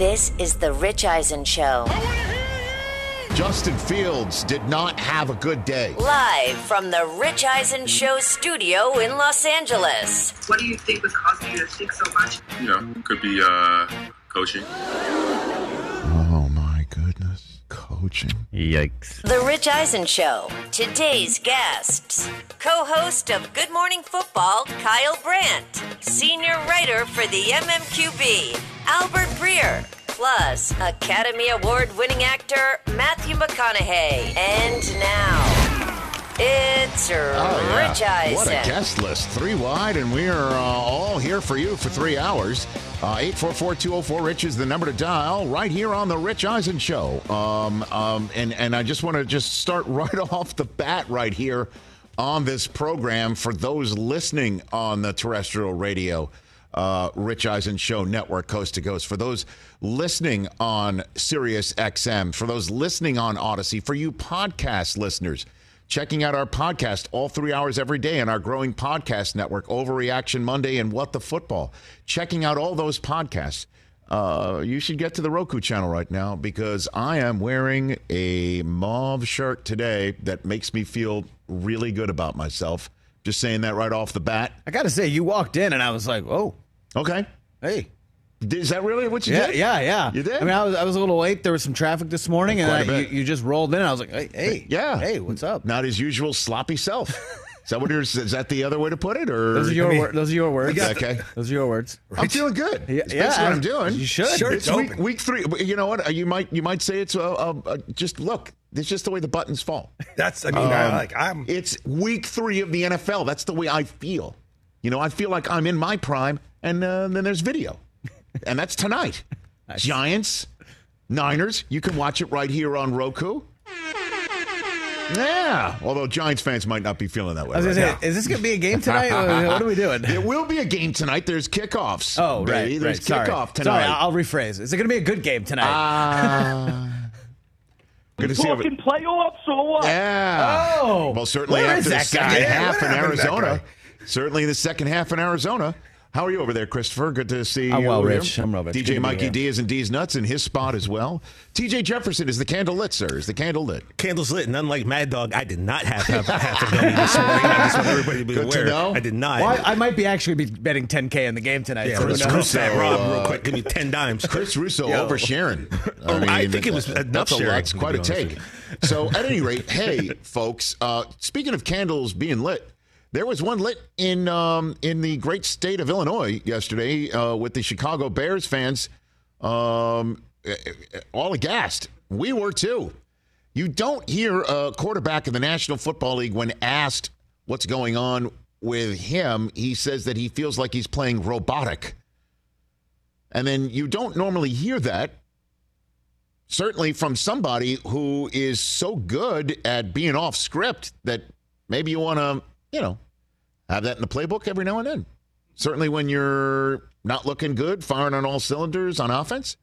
This is The Rich Eisen Show. Justin Fields did not have a good day. Live from The Rich Eisen Show studio in Los Angeles. What do you think was causing you to think so much? You know, could be uh, coaching. Oh my goodness. Coaching. Yikes. The Rich Eisen Show. Today's guests. Co host of Good Morning Football, Kyle Brandt. Senior writer for the MMQB, Albert Breer. Plus, Academy Award winning actor, Matthew McConaughey. And now, it's Rich Eisen. Oh, What a guest list. Three wide, and we are uh, all here for you for three hours. Uh, 844-204-RICH is the number to dial right here on the Rich Eisen Show. Um, um, and, and I just want to just start right off the bat right here on this program for those listening on the terrestrial radio uh, Rich Eisen Show Network, coast to coast. For those listening on Sirius XM, for those listening on Audacy, for you podcast listeners, checking out our podcast all three hours every day on our growing podcast network, Overreaction Monday and What the Football. Checking out all those podcasts. Uh, you should get to the Roku channel right now because I am wearing a mauve shirt today that makes me feel really good about myself. Just saying that right off the bat. I got to say, you walked in and I was like, oh, Okay. hey. Is that really what you Yeah, did? yeah, yeah. You did? I mean, I was, I was a little late. There was some traffic this morning, and Quite a I, you, you just rolled in. And I was like, hey, hey, Yeah. hey, what's up? Not his usual sloppy self. Is that what you're, is that the other way to put it? Or Those are your wor- those are your words. Okay. Those are your words. I'm feeling good. Yeah, That's yeah, basically what I'm doing. you should. Sure, It's it's week, week three. You know what? You might you might say it's uh, uh, uh, just look. It's just the way the buttons fall. That's, I mean, Um, I, like, I'm. It's week three of the NFL. That's the way I feel. You know, I feel like I'm in my prime, and uh, then there's video, and that's tonight. Giants, Niners. You can watch it right here on Roku. Yeah, although Giants fans might not be feeling that way. I was right gonna now. say, is this gonna be a game tonight? what what are we doing? It will be a game tonight. There's kickoffs. Oh, baby. right, There's right. Sorry. kickoff Sorry, tonight. I'll rephrase. Is it gonna be a good game tonight? Ah. Good to see you. Fucking playoffs or what? Yeah. Oh, Well, certainly where after is the that second guy? Yeah, half what in happened to that Arizona. Certainly the second half in Arizona. How are you over there, Christopher? Good to see you. I'm you. well, Rich. here. I'm well, Rich. DJ Mikey. D is in D's nuts in his spot as well. TJ Jefferson is the candle lit, sir. Is the candle lit? Candles lit, and unlike Mad Dog, I did not have half, half a gummy this morning. I just want everybody to be Good to aware. know. I did not. Well, I, I might be actually be betting 10k in the game tonight. yeah, so who let's that Rob uh, real quick. Give me ten dimes. Chris Russo Yo. oversharing. Oh, I think it was enough that's a sharing, It's quite a take. So at any rate, hey, folks. Uh, speaking of candles being lit, there was one lit in um, in the great state of Illinois yesterday uh, with the Chicago Bears fans um, eh, eh, all aghast. We were too. You don't hear a quarterback in the National Football League when asked what's going on with him. He says that he feels like he's playing robotic. And then you don't normally hear that, certainly from somebody who is so good at being off script that maybe you want to, you know, have that in the playbook every now and then. Certainly when you're not looking good, firing on all cylinders on offense.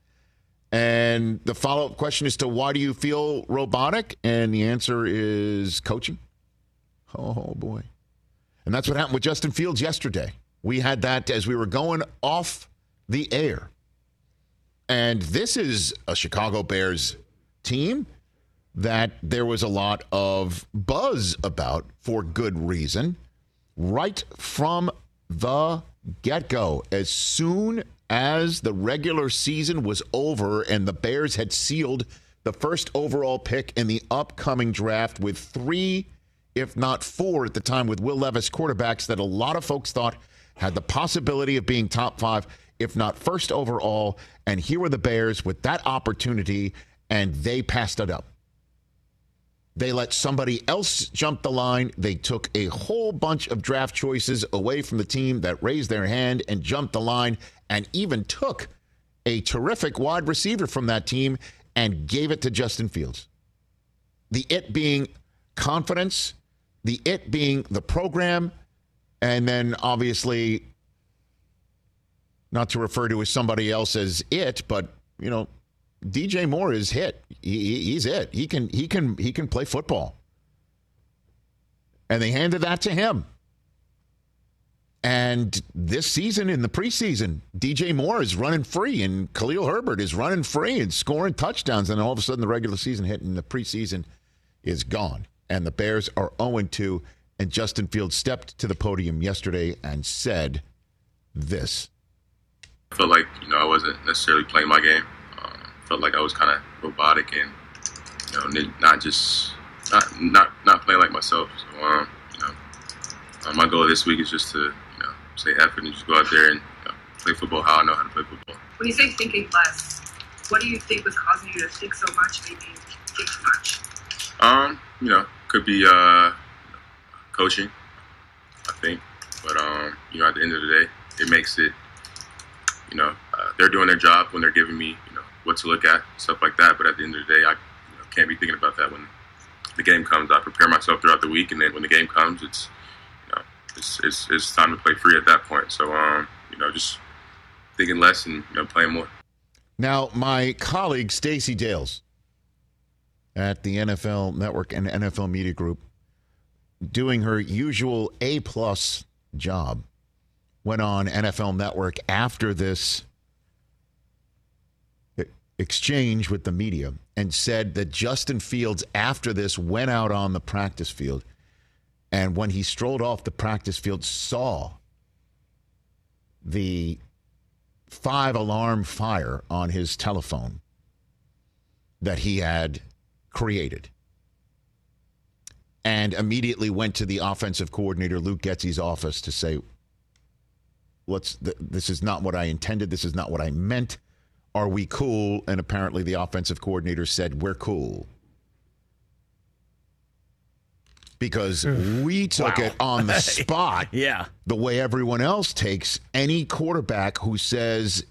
And the follow up question is to why do you feel robotic? And the answer is coaching. Oh, boy. And that's what happened with Justin Fields yesterday. We had that as we were going off the air. And this is a Chicago Bears team that there was a lot of buzz about for good reason right from the get go. As soon as the regular season was over and the Bears had sealed the first overall pick in the upcoming draft with three, if not four at the time, with Will Levis quarterbacks that a lot of folks thought had the possibility of being top five, if not first overall. And here were the Bears with that opportunity, and they passed it up. They let somebody else jump the line. They took a whole bunch of draft choices away from the team that raised their hand and jumped the line, and even took a terrific wide receiver from that team and gave it to Justin Fields. The it being confidence, the it being the program, and then obviously not to refer to as somebody else as it, but you know, DJ Moore is hit. He, he- he's it. He can he can he can play football. And they handed that to him. And this season in the preseason, DJ Moore is running free and Khalil Herbert is running free and scoring touchdowns. And all of a sudden, the regular season hit and the preseason is gone. And the Bears are 0 2. And Justin Fields stepped to the podium yesterday and said this. I felt like you know I wasn't necessarily playing my game. Um, felt like I was kind of robotic and you know not just not not not playing like myself. So um, you know, uh, my goal this week is just to you know say effort and just go out there and you know, play football how I know how to play football. When you say thinking less, what do you think was causing you to think so much, maybe think too much? Um, you know, could be uh, coaching, I think. But um, you know, at the end of the day, it makes it. You know, uh, they're doing their job when they're giving me, what to look at, stuff like that. But at the end of the day, I you know, can't be thinking about that when the game comes. I prepare myself throughout the week, and then when the game comes, it's, you know, it's it's, it's time to play free at that point. So um, you know, just thinking less and you know, playing more. Now, my colleague Stacey Dales at the NFL Network and NFL Media Group, doing her usual A plus job, went on NFL Network after this exchange with the media and said that Justin Fields, after this, went out on the practice field. And when he strolled off the practice field, saw the five alarm fire on his telephone that he had created. And immediately went to the offensive coordinator Luke Getsy's office to say th- this is not what I intended. This is not what I meant are we cool and apparently the offensive coordinator said we're cool because we took it on the spot Yeah. the way everyone else takes any quarterback who says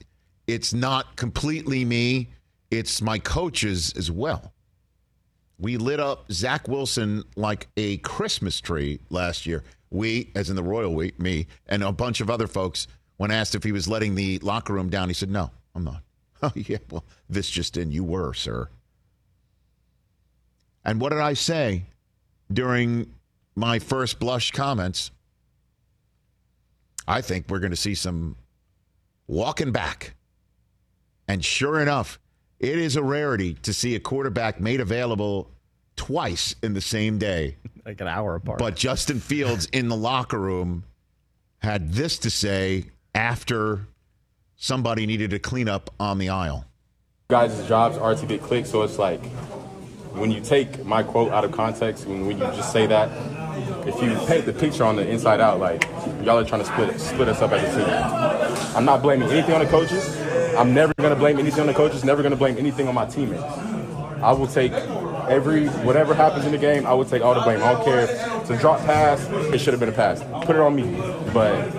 it's not completely me, it's my coaches as well. We lit up Zach Wilson like a Christmas tree last year. We, as in the royal we, me, and a bunch of other folks, when asked if he was letting the locker room down, he said, No, I'm not. Oh, yeah, well, this just in. You were, sir. And what did I say during my first blush comments? I think we're going to see some walking back. And sure enough, it is a rarity to see a quarterback made available twice in the same day. Like an hour apart. But Justin Fields in the locker room had this to say after somebody needed to clean up on the aisle. guys' jobs are to get clicks, so it's like when you take my quote out of context, when, when you just say that, if you paint the picture on the inside out, like y'all are trying to split split us up as a team. I'm not blaming anything on the coaches. I'm never gonna blame anything on the coaches. Never gonna blame anything on my teammates. I will take every whatever happens in the game. I will take all the blame. I don't care it's a drop pass. It should have been a pass. Put it on me. But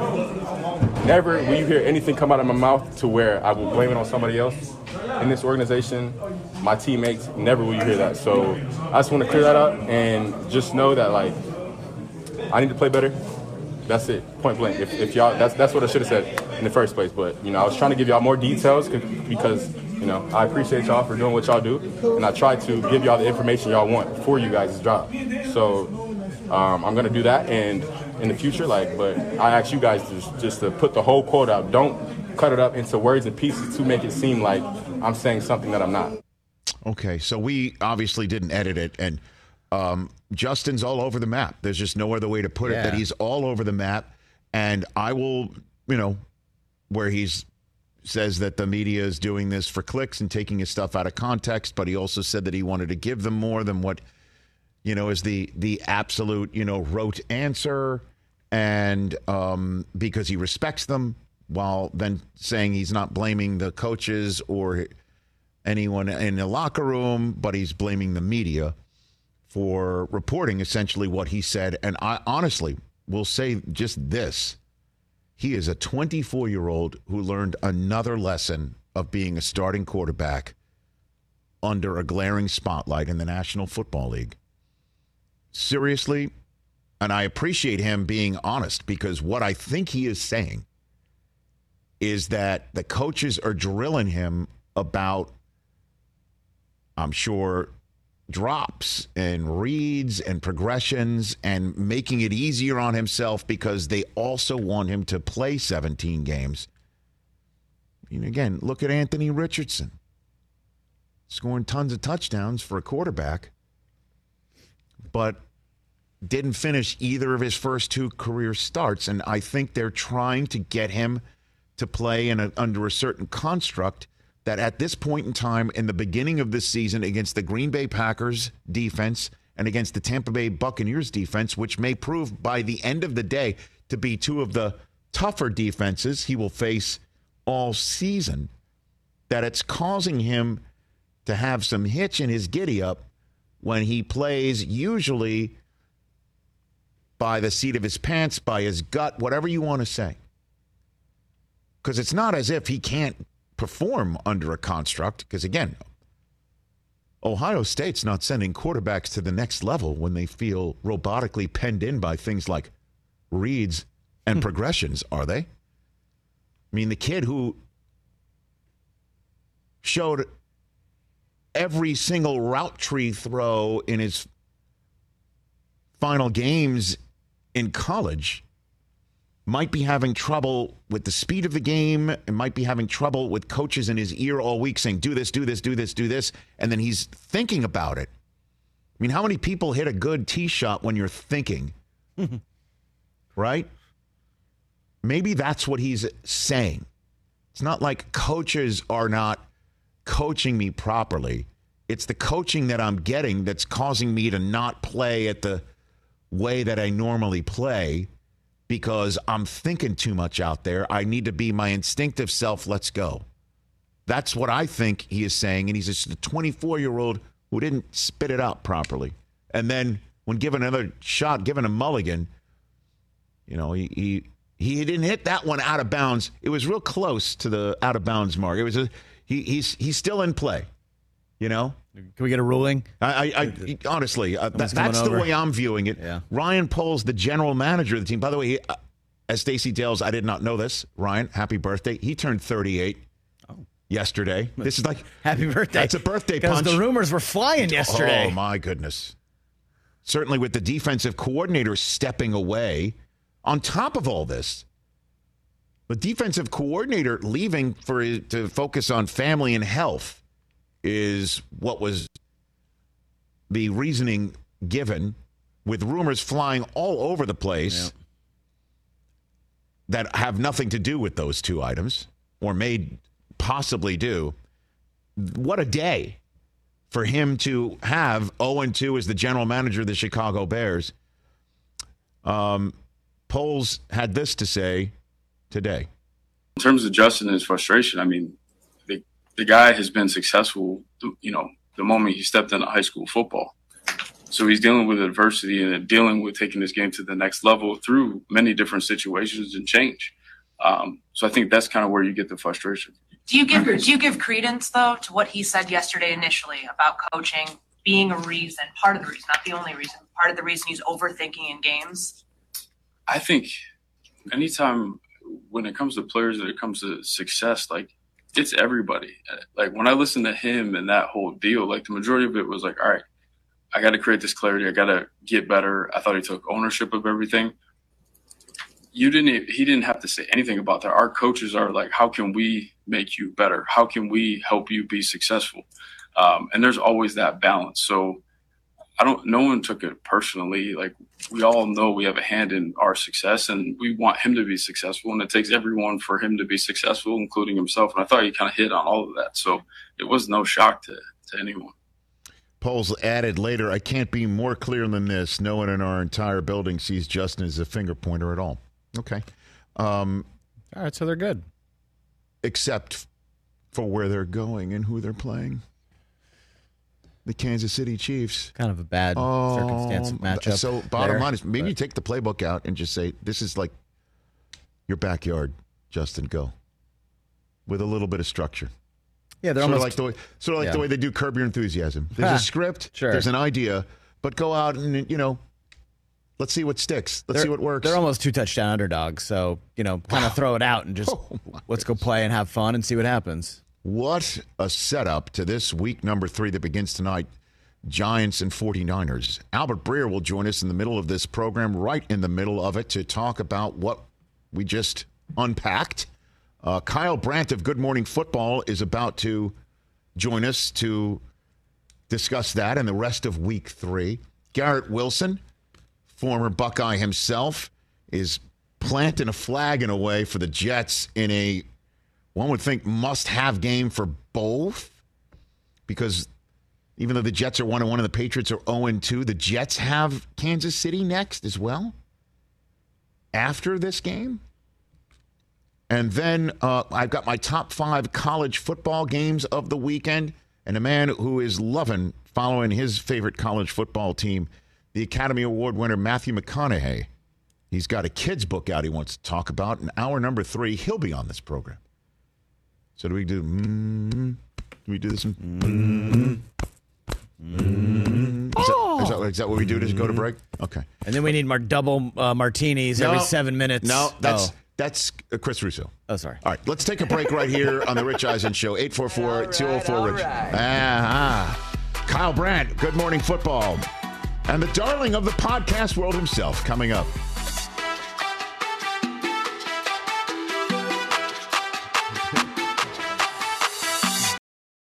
never will you hear anything come out of my mouth to where I will blame it on somebody else in this organization, my teammates. Never will you hear that. So I just want to clear that up and just know that like I need to play better. That's it, point blank. If, if y'all, that's that's what I should have said in the first place. But you know, I was trying to give y'all more details because you know I appreciate y'all for doing what y'all do, and I try to give y'all the information y'all want for you guys' job. So um, I'm gonna do that, and in the future, like, but I ask you guys just just to put the whole quote out. Don't cut it up into words and pieces to make it seem like I'm saying something that I'm not. Okay, so we obviously didn't edit it, and um, Justin's all over the map. There's just no other way to put it that he's all over the map. And I will, you know, where he's says that the media is doing this for clicks and taking his stuff out of context, but he also said that he wanted to give them more than what you know is the the absolute you know rote answer, and um, because he respects them, while then saying he's not blaming the coaches or anyone in the locker room, but he's blaming the media for reporting essentially what he said. And I honestly will say just this he is a 24 year old who learned another lesson of being a starting quarterback under a glaring spotlight in the National Football League. Seriously, and I appreciate him being honest because what I think he is saying is that the coaches are drilling him about, I'm sure, drops and reads and progressions and making it easier on himself because they also want him to play 17 games. Mean, again, look at Anthony Richardson scoring tons of touchdowns for a quarterback, but didn't finish either of his first two career starts. And I think they're trying to get him to play in a, under a certain construct that at this point in time, in the beginning of this season, against the Green Bay Packers defense and against the Tampa Bay Buccaneers defense, which may prove by the end of the day to be two of the tougher defenses he will face all season, that it's causing him to have some hitch in his giddy up when he plays, usually by the seat of his pants, by his gut, whatever you want to say. Because it's not as if he can't perform under a construct, because again, Ohio State's not sending quarterbacks to the next level when they feel robotically penned in by things like reads and hmm. progressions, are they? I mean, the kid who showed every single route tree throw in his final games in college might be having trouble with the speed of the game and might be having trouble with coaches in his ear all week saying, do this, do this, do this, do this. And then he's thinking about it. I mean, how many people hit a good tee shot when you're thinking? right? Maybe that's what he's saying. It's not like coaches are not coaching me properly. It's the coaching that I'm getting that's causing me to not play at the way that I normally play because I'm thinking too much out there. I need to be my instinctive self. Let's go. That's what I think he is saying. And he's just a 24 year old who didn't spit it out properly. And then when given another shot, given a mulligan, you know, he, he, he didn't hit that one out of bounds. It was real close to the out of bounds mark. It was a, he, he's, he's still in play, you know? Can we get a ruling? I, I, I honestly, uh, that, that's the way I'm viewing it. Yeah. Ryan Poles, the general manager of the team. By the way, he, uh, as Stacey Dales, I did not know this. Ryan, happy birthday! He turned 38 yesterday. This is like Happy birthday. That's a birthday Because punch. the rumors were flying yesterday. Oh my goodness! Certainly, with the defensive coordinator stepping away, on top of all this, the defensive coordinator leaving for to focus on family and health is what was the reasoning given, with rumors flying all over the place that have nothing to do with those two items or may possibly do. What a day for him to have 0 2 as the general manager of the Chicago Bears. Um, Poles had this to say today. in terms of Justin and his frustration, I mean, the guy has been successful, you know, the moment he stepped into high school football. So he's dealing with adversity and dealing with taking this game to the next level through many different situations and change. Um, so I think that's kind of where you get the frustration. Do you give do you give credence though to what he said yesterday initially about coaching being a reason, part of the reason, not the only reason, part of the reason he's overthinking in games? I think anytime when it comes to players and it comes to success, like it's everybody. Like when I listen to him and that whole deal, like the majority of it was like, all right, I got to create this clarity. I got to get better. I thought he took ownership of everything. You didn't. He didn't have to say anything about that. Our coaches are like, how can we make you better? How can we help you be successful? Um, and there's always that balance. So I don't. No one took it personally. Like we all know we have a hand in our success, and we want him to be successful. And it takes everyone for him to be successful, including himself. And I thought he kind of hit on all of that. So it was no shock to to anyone. Poles added later, I can't be more clear than this. No one in our entire building sees Justin as a finger pointer at all. Okay. Um, All right, so they're good. except for where they're going and who they're playing. The Kansas City Chiefs. Kind of a bad circumstance Um, matchup. So bottom there, line is maybe but- you take the playbook out and just say, this is like your backyard, Justin, go. With a little bit of structure. yeah, they're Sort almost like the way, sort of like yeah. the way they do Curb Your Enthusiasm. There's a script, sure. there's an idea, but go out and you know, let's see what sticks. Let's they're, see what works. They're almost two touchdown underdogs, so you know, kind of throw it out and just Oh, let's go play and have fun and see what happens. What a setup to this week number three that begins tonight. Giants and 49ers. Albert Breer will join us in the middle of this program, right in the middle of it, to talk about what we just unpacked. Uh, Kyle Brandt of Good Morning Football is about to join us to discuss that and the rest of week three. Garrett Wilson, former Buckeye himself, is planting a flag in a way for the Jets in a, one would think, must have game for both because even though the Jets are 1 1 and the Patriots are 0 2, the Jets have Kansas City next as well after this game. And then uh, I've got my top five college football games of the weekend. And a man who is loving following his favorite college football team, the Academy Award winner Matthew McConaughey. He's got a kid's book out he wants to talk about. In hour number three, he'll be on this program. So do we do? Mm, do we do this? Mm, mm, is, that, is, that, is that what we do to go to break? Okay. And then we need mar- double uh, martinis every seven minutes. No, that's Oh. that's uh, Chris Russo. Oh, sorry. All right, let's take a break right here on the Rich Eisen Show. 844 204 Rich. Ah, Kyle Brandt, Good Morning Football. And the darling of the podcast world himself coming up.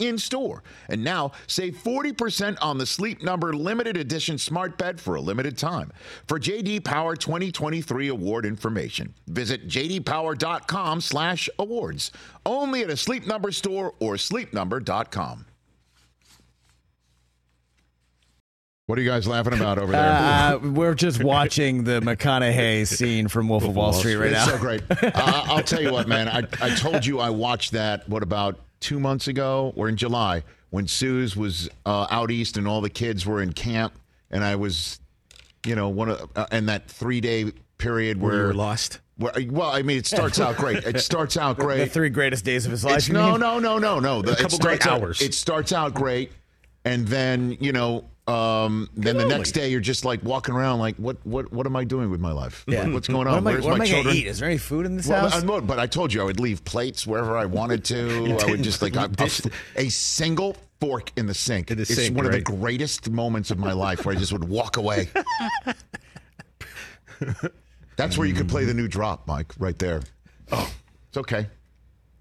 in store. And now save 40% on the Sleep Number limited edition smart bed for a limited time. For JD Power 2023 award information, visit jdpower.com/awards. Only at a Sleep Number store or sleepnumber.com. What are you guys laughing about over there? Uh, we're just watching the McConaughey scene from Wolf of Wall Street right it's now. so great. uh, I'll tell you what, man. I, I told you I watched that, what, about two months ago or in July when Suze was uh, out east and all the kids were in camp. And I was, you know, one of, uh, in that three day period Where where. you were lost. where- well, I mean, it starts out great. It starts out great. The three greatest days of his life. No, no, no, no, no. The, A couple great out- hours. It starts out great, and then you know, um, then the next day you're just like walking around, like, what, what, what am I doing with my life? Yeah. What- what's going What on? am I, Where's what am my I gonna children? eat? Is there any food in this Well, house? I, but I told you I would leave plates wherever I wanted to. I would just like I, a, a single fork in the sink. In the it's sink, one of the greatest moments of my life where I just would walk away. That's where you could play the new drop, Mike, right there. Oh, it's okay.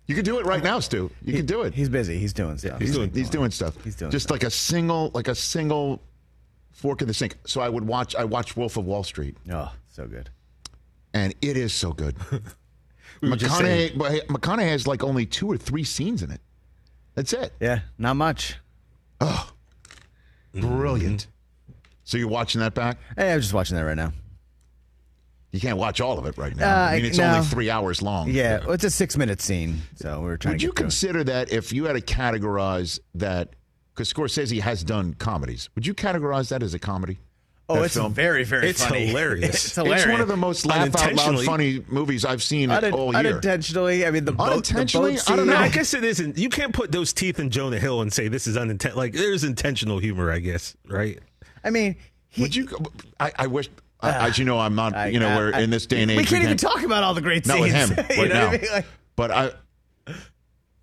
You can do it right now, Stu. You can do it. He's busy. He's doing stuff. He's, he's doing stuff. He's doing just like a single, like a single fork in the sink. So I would watch. I watched Wolf of Wall Street, Oh, so good. and it is so good. We McConaughey, McConaughey has like only two or three scenes in it. That's it. Yeah, not much. Oh, brilliant. Mm-hmm. So you're watching that back? Hey, I'm just watching that right now. You can't watch all of it right now. Uh, I mean, it's no. only three hours long. Yeah, well, it's a six minute scene, so we're trying to Would to you get it. consider that if you had to categorize that, because Scorsese has done comedies, would you categorize that as a comedy? Oh, it's film. very, very It's funny. hilarious. it's hilarious. It's one of the most laugh out loud funny movies I've seen Un- all year. unintentionally. I mean, the boat, the Unintentionally? boat I don't know. I guess it isn't. You can't put those teeth in Jonah Hill and say this is unintentional. Like there's intentional humor, I guess, right? I mean, he, Would you? I, I wish. I as you know, I'm not. I- you know, I- we're I- in this day and age. we can't even can't- talk about all the great Not scenes. with him right now. I mean? Like, but I,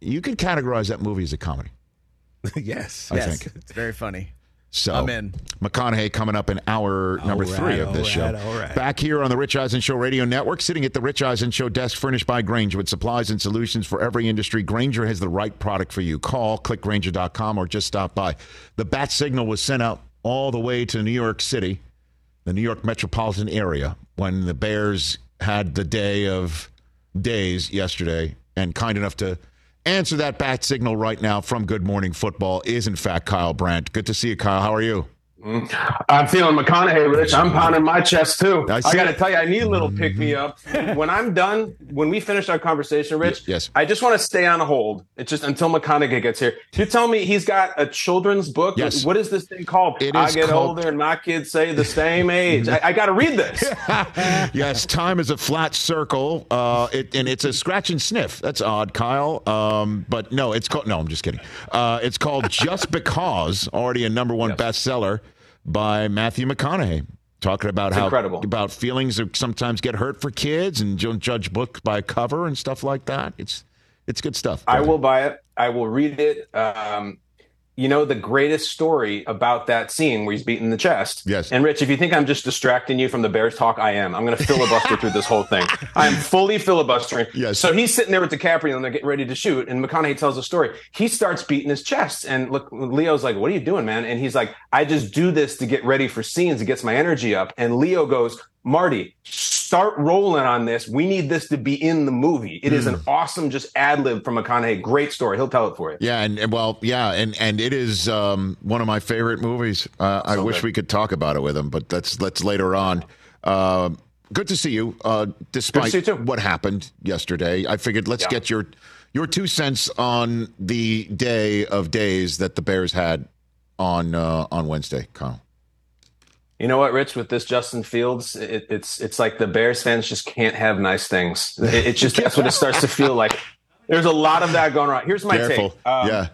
you could categorize that movie as a comedy. yes. I yes, think. it's very funny. So I'm in. McConaughey coming up in hour number All three of this all show. right, all right. Back here on the Rich Eisen Show Radio Network, sitting at the Rich Eisen Show desk furnished by Grainger with supplies and solutions for every industry. Grainger has the right product for you. Call clickgranger.com or just stop by. The bat signal was sent out all the way to New York City, the New York metropolitan area, when the Bears had the day of days yesterday and kind enough to answer that bat signal right now from Good Morning Football is in fact Kyle Brandt. Good to see you, Kyle. How are you? I'm feeling McConaughey, Rich. I'm pounding my chest too. I I, got to tell you, I need a little pick me up. when I'm done, when we finish our conversation, Rich, yes. I just want to stay on hold. It's just until McConaughey gets here. You tell me he's got a children's book. Yes. What is this thing called? It I get called- older and my kids say the same age. I, I got to read this. yes, time is a flat circle, uh, it, and it's a scratch and sniff. That's odd, Kyle. Um, but no, it's called. No, I'm just kidding. Uh, it's called Just Because, already a number one bestseller by Matthew McConaughey. Talking about It's how incredible. about feelings that sometimes get hurt for kids, and don't judge books by cover and stuff like that. It's it's good stuff. I will buy it. I will read it. Um, you know the greatest story about that scene where he's beaten the chest. Yes. And Rich, if you think I'm just distracting you from the Bears talk, I am. I'm going to filibuster through this whole thing. I am fully filibustering. Yes. So he's sitting there with DiCaprio and they're getting ready to shoot, and McConaughey tells a story. He starts beating his chest, and look, Leo's like, "What are you doing, man?" And he's like, "I just do this to get ready for scenes. It gets my energy up." And Leo goes. Marty, start rolling on this. We need this to be in the movie. It is an awesome, just ad lib from McConaughey. Great story. He'll tell it for you. Yeah, and, and well, yeah, and and it is um, one of my favorite movies. Uh, I wish good. we could talk about it with him, but that's that's later on. Um good to see you. Uh, despite see you what happened yesterday, I figured let's Yeah. get your your two cents on the day of days that the Bears had on uh, on Wednesday, Kyle. You know what, Rich? With this Justin Fields, it, it's it's like the Bears fans just can't have nice things. It, it's just that's what it starts to feel like. There's a lot of that going on. Here's my Careful, take. Um, yeah,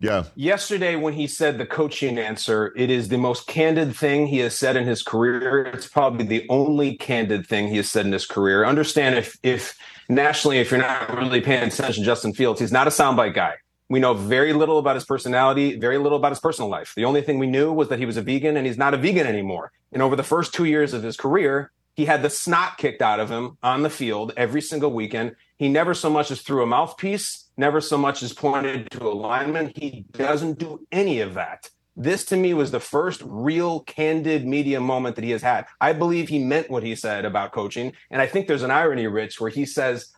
yeah. Yesterday, when he said the coaching answer, it is the most candid thing he has said in his career. It's probably the only candid thing he has said in his career. Understand if if nationally, if you're not really paying attention Justin Fields, he's not a soundbite guy. We know very little about his personality, very little about his personal life. The only thing we knew was that he was a vegan and he's not a vegan anymore. And over the first two years of his career, he had the snot kicked out of him on the field every single weekend. He never so much as threw a mouthpiece, never so much as pointed to a lineman. He doesn't do any of that. This to me was the first real candid media moment that he has had. I believe he meant what he said about coaching. And I think there's an irony, Rich, where he says,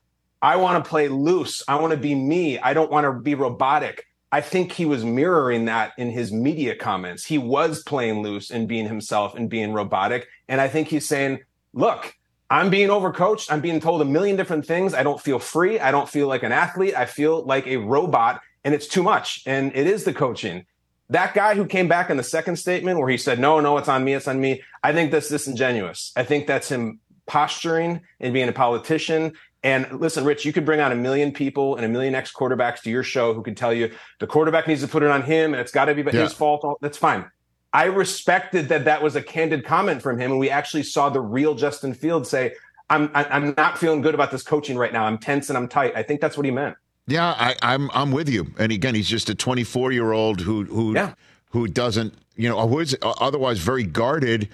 I want to play loose. I want to be me. I don't want to be robotic. I think he was mirroring that in his media comments. He was playing loose and being himself and being robotic. And I think he's saying, look, I'm being overcoached. I'm being told a million different things. I don't feel free. I don't feel like an athlete. I feel like a robot and it's too much. And it is the coaching. That guy who came back in the second statement where he said, no, no, it's on me. It's on me. I think that's disingenuous. I think that's him posturing and being a politician. And listen, Rich, you could bring on a million people and a million ex quarterbacks to your show who could tell you the quarterback needs to put it on him and it's got to be Yeah. his fault. That's fine. I respected that that was a candid comment from him, and we actually saw the real Justin Fields say, "I'm I'm not feeling good about this coaching right now. I'm tense and I'm tight." I think that's what he meant. Yeah, I, I'm I'm with you. And again, he's just a 24 year old who who Yeah. who doesn't you know who is otherwise very guarded,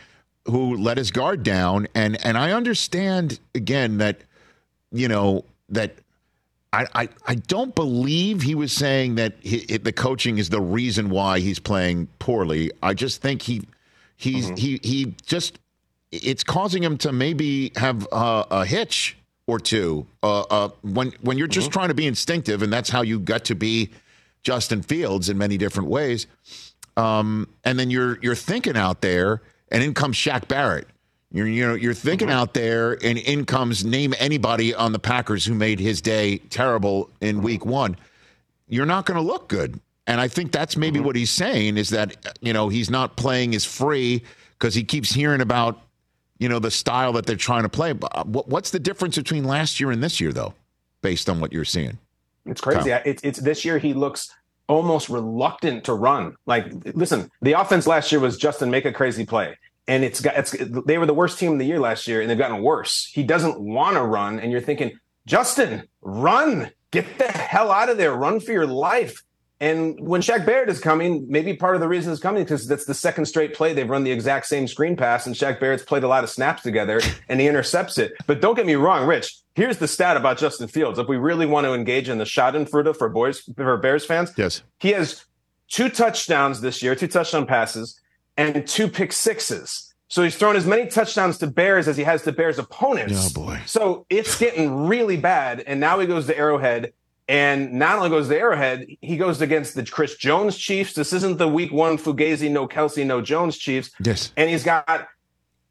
who let his guard down. And and I understand again that you know that. I, I, I don't believe he was saying that he, the coaching is the reason why he's playing poorly. I just think he he's he he just it's causing him to maybe have uh, a hitch or two uh, uh, when when you're just trying to be instinctive, and that's how you got to be Justin Fields in many different ways. Um, and then you're you're thinking out there, and in comes Shaq Barrett. You're you know you're thinking mm-hmm. out there, and in comes name anybody on the Packers who made his day terrible in mm-hmm. Week One. You're not going to look good, and I think that's maybe mm-hmm. what he's saying is that you know he's not playing as free because he keeps hearing about you know the style that they're trying to play. But uh, what's the difference between last year and this year, though, based on what you're seeing? It's crazy. It's it's this year he looks almost reluctant to run. Like, listen, the offense last year was Justin make a crazy play, and it's got it's they were the worst team of the year last year, and they've gotten worse. He doesn't want to run, and you're thinking, Justin, run, get the hell out of there, run for your life. And when Shaq Barrett is coming, maybe part of the reason is coming because that's the second straight play they've run the exact same screen pass, and Shaq Barrett's played a lot of snaps together, and he intercepts it. But don't get me wrong, Rich. Here's the stat about Justin Fields. If we really want to engage in the Schadenfreude for boys for Bears fans, yes, he has two touchdowns this year, two touchdown passes, and two pick sixes. So he's thrown as many touchdowns to Bears as he has to Bears opponents. Oh boy! So it's getting really bad, and now he goes to Arrowhead and not only goes to Arrowhead, he goes against the Chris Jones Chiefs. This isn't the week one Fugazi, no Kelce, no Jones Chiefs. Yes. And he's got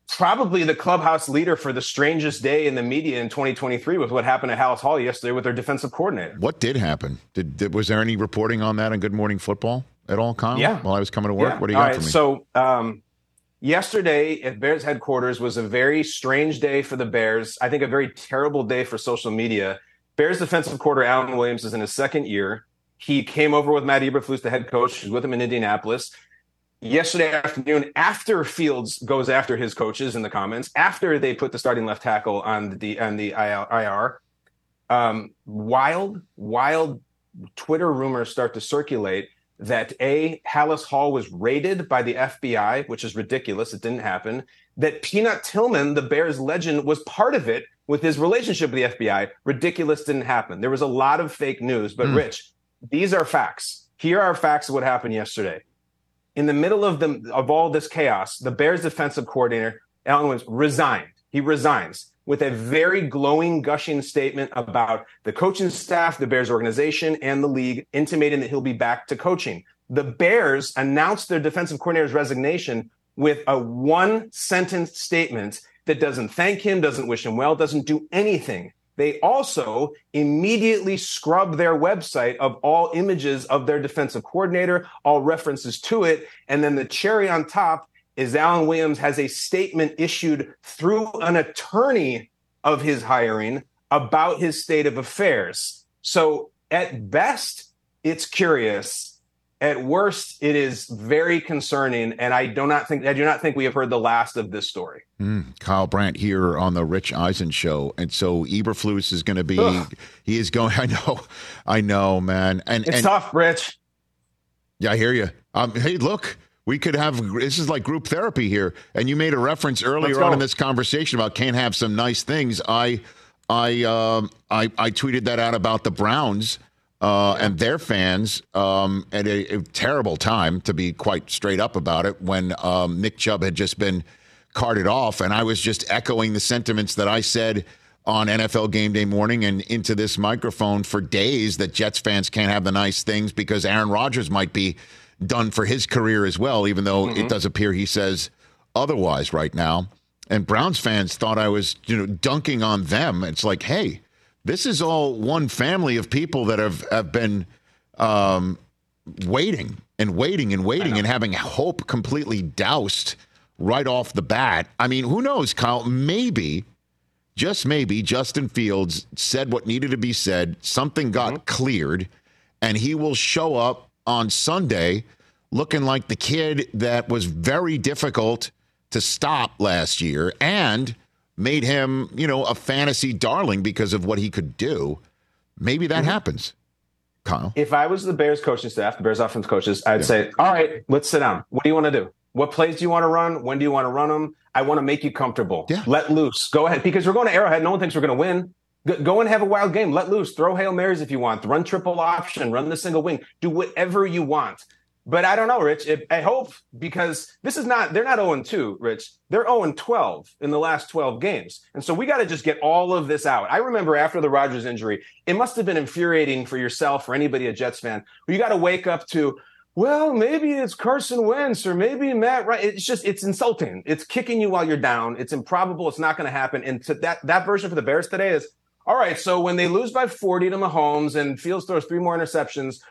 probably the clubhouse leader for the strangest day in the media in 2023 with what happened at Halas Hall yesterday with their defensive coordinator. What did happen? Did, did was there any reporting on that on Good Morning Football at all, Kyle? Yeah. While I was coming to work, Yeah. what do you All got right, for me? So um, yesterday at Bears headquarters was a very strange day for the Bears. I think a very terrible day for social media. Bears defensive coordinator Alan Williams is in his second year. He came over with Matt Eberflus, the head coach. He's with him in Indianapolis. Yesterday afternoon, after Fields goes after his coaches in the comments, after they put the starting left tackle on the on the IR, um, wild, wild Twitter rumors start to circulate that a Halas Hall was raided by the FBI, which is ridiculous. It didn't happen. That Peanut Tillman, the Bears legend, was part of it with his relationship with the FBI. Ridiculous didn't happen. There was a lot of fake news, but Hmm. Rich, these are facts. Here are facts of what happened yesterday. In the middle of the of all this chaos, the Bears defensive coordinator, Alan Williams, resigned. He resigns with a very glowing, gushing statement about the coaching staff, the Bears organization, and the league, intimating that he'll be back to coaching. The Bears announced their defensive coordinator's resignation with a one sentence statement that doesn't thank him, doesn't wish him well, doesn't do anything. They also immediately scrub their website of all images of their defensive coordinator, all references to it. And then the cherry on top is Alan Williams has a statement issued through an attorney of his hiring about his state of affairs. So at best, it's curious. At worst, it is very concerning, and I do not think I do not think we have heard the last of this story. Mm, Kyle Brandt here on the Rich Eisen show, and so Eberflus is going to be. Ugh. He is going. I know, I know, man, and It's and tough, Rich. yeah, I hear you. Um, hey, look, we could have this is like group therapy here, and you made a reference earlier on in this conversation about can't have some nice things. I, I, um, I, I tweeted that out about the Browns. Uh, and their fans um, at a, a terrible time, to be quite straight up about it, when um, Nick Chubb had just been carted off. And I was just echoing the sentiments that I said on NFL game day morning and into this microphone for days that Jets fans can't have the nice things because Aaron Rodgers might be done for his career as well, even though it does appear he says otherwise right now. And Browns fans thought I was, you know, dunking on them. It's like, hey, this is all one family of people that have, have been um, waiting and waiting and waiting and having hope completely doused right off the bat. I mean, who knows, Kyle? Maybe, just maybe, Justin Fields said what needed to be said. Something got cleared, and he will show up on Sunday looking like the kid that was very difficult to stop last year and made him, you know, a fantasy darling because of what he could do. Maybe that mm-hmm. happens, Kyle. If I was the Bears coaching staff, the Bears offense coaches, I'd say, all right, let's sit down. What do you want to do? What plays do you want to run? When do you want to run them? I want to make you comfortable. Yeah. Let loose. Go ahead. Because we're going to Arrowhead. No one thinks we're going to win. Go- and have a wild game. Let loose. Throw Hail Marys if you want. Run triple option. Run the single wing. Do whatever you want. But I don't know, Rich. It, I hope because this is not, they're not 0 2, Rich. They're 0 12 in the last 12 games. And so we got to just get all of this out. I remember after the Rodgers injury, it must have been infuriating for yourself or anybody, a Jets fan, you got to wake up to, well, maybe it's Carson Wentz or maybe Matt Right. It's just, it's insulting. It's kicking you while you're down. It's improbable. It's not going to happen. And to that, that version for the Bears today is, all right, so when they lose by 40 to Mahomes and Fields throws three more interceptions,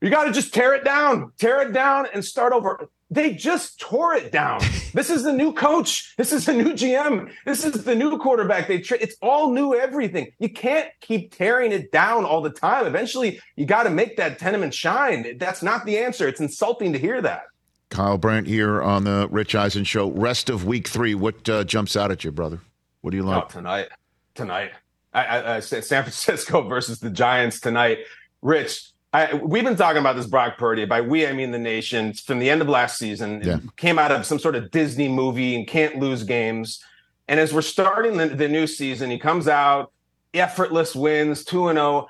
you got to just tear it down, tear it down, and start over. They just tore it down. this is the new coach. This is the new GM. This is the new quarterback. They tra- it's all new everything. You can't keep tearing it down all the time. Eventually, you got to make that tenement shine. That's not the answer. It's insulting to hear that. Kyle Brandt here on the Rich Eisen show. Rest of week three. What uh, jumps out at you, brother? What do you like oh, tonight? Tonight, I, I, uh, I, San Francisco versus the Giants tonight. Rich, I, we've been talking about this Brock Purdy. By we, I mean the nation. From the end of last season, yeah. came out of some sort of Disney movie and can't lose games. And as we're starting the, the new season, he comes out, effortless wins, two and zero.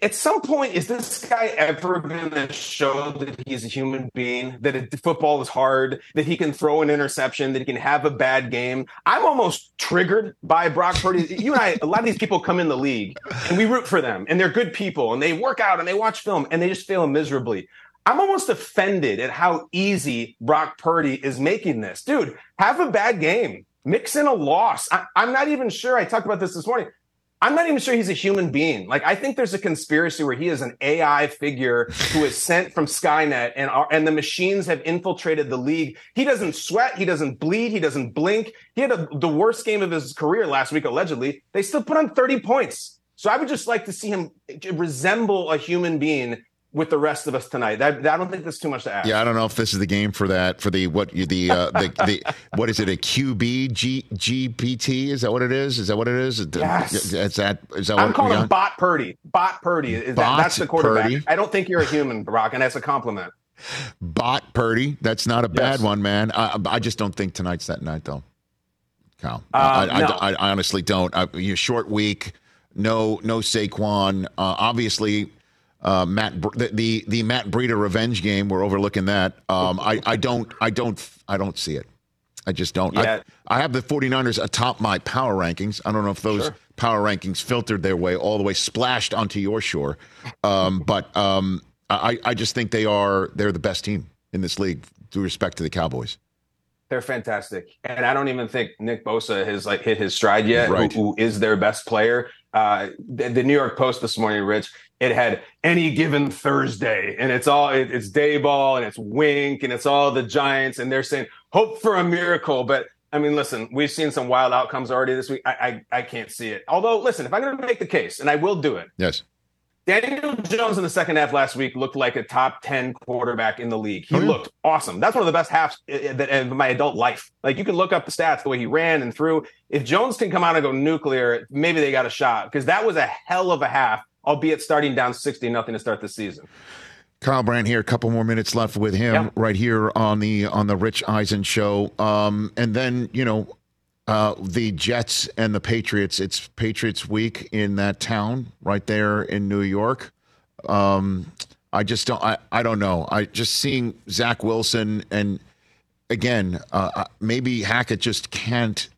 At some point, is this guy ever going to show that he's a human being, that it, football is hard, that he can throw an interception, that he can have a bad game? I'm almost triggered by Brock Purdy. you and I, a lot of these people come in the league and we root for them and they're good people and they work out and they watch film and they just fail miserably. I'm almost offended at how easy Brock Purdy is making this. Dude, have a bad game. Mix in a loss. I, I'm not even sure. I talked about this this morning. I'm not even sure he's a human being. Like I think there's a conspiracy where he is an AI figure who is sent from Skynet and and the machines have infiltrated the league. He doesn't sweat, he doesn't bleed, he doesn't blink. He had a, the worst game of his career last week allegedly. They still put on 30 points. So I would just like to see him resemble a human being with the rest of us tonight. That, I don't think that's too much to ask. Yeah, I don't know if this is the game for that for the what the uh, the, the what is it a QB G, GPT? Is that what it is? Is that what it is? Yes. Is that is that what I'm calling him Bot Purdy. Bot Purdy. Is Bot that, that's the quarterback. Purdy. I don't think you're a human, Brock, and that's a compliment. Bot Purdy. That's not a bad yes. one, man. I, I just don't think tonight's that night, though. Kyle, uh, I, no. I, I, honestly don't. I, you short week. No, no Saquon. Uh, obviously, uh, Matt the, the, the Matt Breida revenge game. We're overlooking that. Um, I I don't I don't I don't see it. I just don't. Yeah. I, I have the 49ers atop my power rankings. I don't know if those sure. power rankings filtered their way all the way splashed onto your shore. Um, but um, I, I just think they are they're the best team in this league due respect to the Cowboys. They're fantastic, and I don't even think Nick Bosa has like hit his stride yet. Right. Who, who is their best player? Uh, the, the, New York Post this morning, Rich, it had any given Thursday, and it's all it, it's Daboll and it's Wink and it's all the Giants, and they're saying hope for a miracle. But I mean, listen, we've seen some wild outcomes already this week. I I, I can't see it. Although, listen, if I'm going to make the case, and I will do it, yes. Daniel Jones in the second half last week looked like a top 10 quarterback in the league. He oh, yeah. looked awesome. That's one of the best halves eh, eh, that of my adult life. Like you can look up the stats, the way he ran and threw. If Jones can come out and go nuclear, maybe they got a shot because that was a hell of a half albeit starting down 60 nothing to start the season. Kyle Brandt here. A couple more minutes left with him yeah. right here on the on the Rich Eisen show. Um, and then you know uh, the Jets and the Patriots. It's Patriots week in that town right there in New York. Um, I just don't. I, I don't know. I just seeing Zach Wilson and again uh, uh maybe Hackett just can't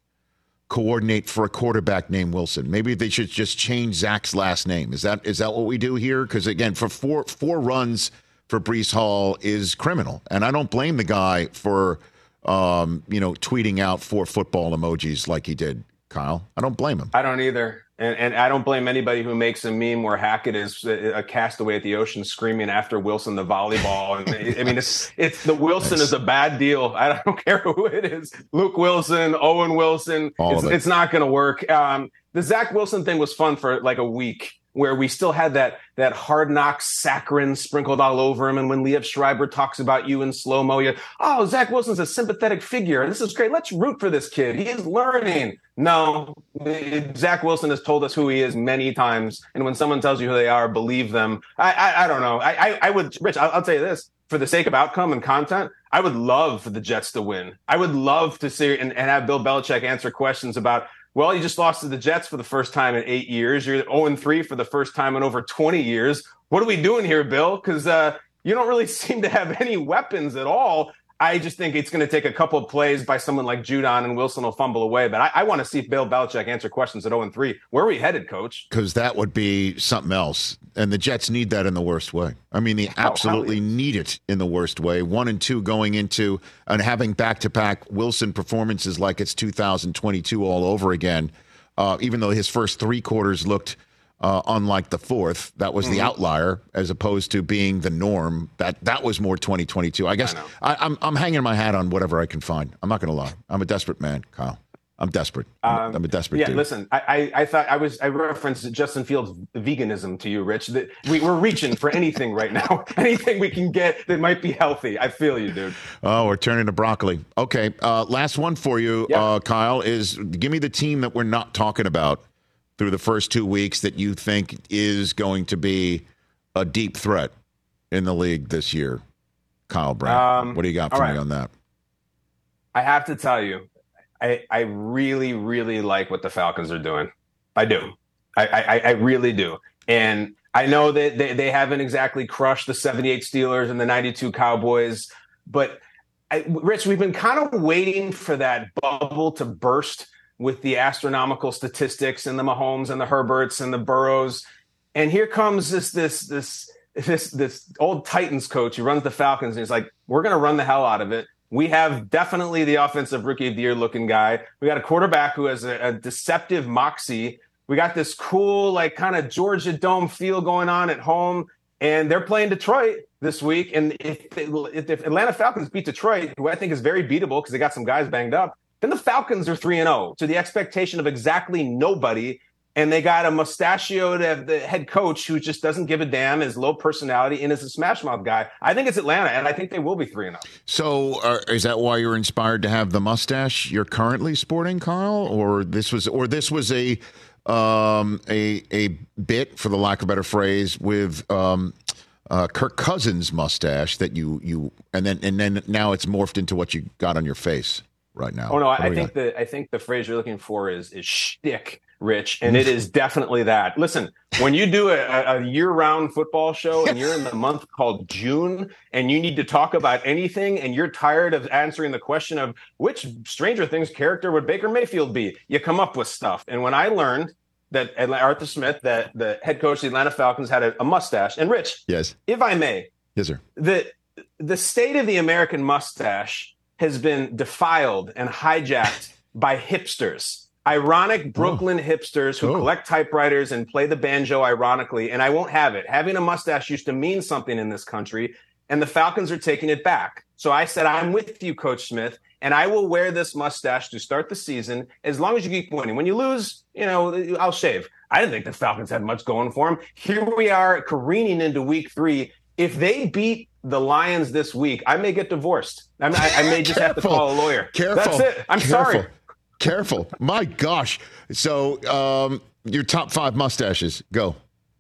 coordinate for a quarterback named Wilson. Maybe they should just change Zach's last name. Is that is that what we do here? Because again, for four four runs for Breece Hall is criminal, and I don't blame the guy for um, you know tweeting out four football emojis like he did. Kyle, I don't blame him. I don't either. And, and I don't blame anybody who makes a meme where Hackett is a castaway at the ocean screaming after Wilson the volleyball. And I mean, it's it's the Wilson is a bad deal. I don't care who it is. Luke Wilson, Owen Wilson. All it's, it. it's not going to work. Um, the Zach Wilson thing was fun for like a week where we still had that that hard knock saccharin sprinkled all over him. And when Liev Schreiber talks about you in slow mo, you oh Zach Wilson's a sympathetic figure. This is great. Let's root for this kid. He is learning. No, Zach Wilson has told us who he is many times, and when someone tells you who they are, believe them. I I, I don't know. I, I, I would Rich. I'll, I'll tell you this for the sake of outcome and content, I would love for the Jets to win. I would love to see and, and have Bill Belichick answer questions about well, you just lost to the Jets for the first time in eight years. You're 0 3 for the first time in over 20 years. What are we doing here, Bill? Because uh, you don't really seem to have any weapons at all. I just think it's going to take a couple of plays by someone like Judon and Wilson will fumble away. But I, I want to see if Bill Belichick answer questions at 0 3. Where are we headed, coach? Because that would be something else. And the Jets need that in the worst way. I mean, they absolutely oh, need it in the worst way. One and two going into and having back to back Wilson performances like it's 2022 all over again. Uh, even though his first three quarters looked Uh, unlike the fourth, that was the Mhm. outlier as opposed to being the norm. That that was more 2022. I guess I I'm I'm hanging my hat on whatever I can find. I'm not going to lie. I'm a desperate man, Kyle. I'm desperate. I'm, I'm a desperate dude. yeah, dude. listen, I, I, I thought I was I referenced Justin Fields veganism to you, Rich. That we, we're reaching for anything right now, anything we can get that might be healthy. I feel you, dude. Oh, we're turning to broccoli. Okay, uh, last one for you, uh, Kyle. Is give me the team that we're not talking about through the first two weeks that you think is going to be a deep threat in the league this year, Kyle Brown. Um, what do you got for all me on that? I have to tell you, I, I really, really like what the Falcons are doing. I do. I, I, I really do. And I know that they, they haven't exactly crushed the 78 Steelers and the 92 Cowboys, but I, Rich, we've been kind of waiting for that bubble to burst with the astronomical statistics and the Mahomes and the Herberts and the Burrows. And here comes this this this this this old Titans coach who runs the Falcons, and he's like, "We're going to run the hell out of it." We have definitely the offensive rookie of the year looking guy. We got a quarterback who has a, a deceptive moxie. We got this cool, like kind of Georgia Dome feel going on at home, and they're playing Detroit this week. And if, if Atlanta Falcons beat Detroit, who I think is very beatable because they got some guys banged up, then the Falcons are three and zero to the expectation of exactly nobody. And they got a mustachioed the head coach who just doesn't give a damn, is low personality, and is a smash mouth guy. I think it's Atlanta, and I think they will be three and oh. zero. So, uh, is that why you're inspired to have the mustache you're currently sporting, Kyle, or this was, or this was a um, a a bit, for the lack of a better phrase, with um, uh, Kirk Cousins' mustache that you you, and then and then now it's morphed into what you got on your face right now. Oh no, I, I think got? the I think the phrase you're looking for is is shtick, Rich, and it is definitely that. Listen, when you do a, a year-round football show and you're in the month called June, and you need to talk about anything, and you're tired of answering the question of which Stranger Things character would Baker Mayfield be, you come up with stuff. And when I learned that Arthur Smith, that the head coach of the Atlanta Falcons, had a, a mustache, and Rich, yes, if I may, yes, sir. the the state of the American mustache has been defiled and hijacked by hipsters. Ironic oh. Brooklyn hipsters who oh. collect typewriters and play the banjo ironically, and I won't have it. Having a mustache used to mean something in this country, and the Falcons are taking it back. So I said, I'm with you, Coach Smith, and I will wear this mustache to start the season as long as you keep winning. When you lose, you know, I'll shave. I didn't think the Falcons had much going for them. Here we are careening into week three. If they beat the Lions this week, I may get divorced. I, I, I may just have to call a lawyer. Careful. That's it. I'm Careful. sorry. Careful. My gosh. So, um, your top five mustaches. Go.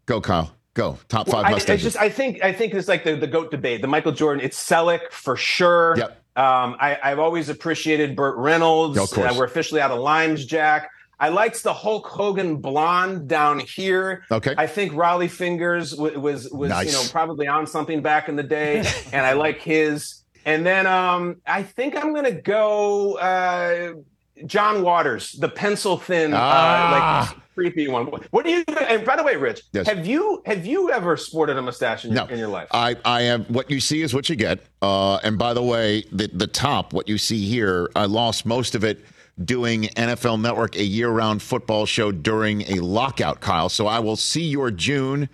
Go, Kyle. Go. Top Well, five I, I mustaches. just I think I think it's like the, the goat debate. The Michael Jordan, it's Selleck for sure. Yep. Um, I, I've always appreciated Burt Reynolds. Course. Uh, we're officially out of Limes Jack. I liked the Hulk Hogan blonde down here. Okay. I think Rollie Fingers w- was was Nice. you know probably on something back in the day, and I like his. And then um, I think I'm gonna go uh, John Waters, the pencil thin, Ah. uh, like creepy one. What do you? And by the way, Rich, Yes. have you have you ever sported a mustache in, your, in your life? I, I am what you see is what you get. Uh, and by the way, the the top, what you see here, I lost most of it doing NFL Network, a year round football show during a lockout, Kyle. So I will see your June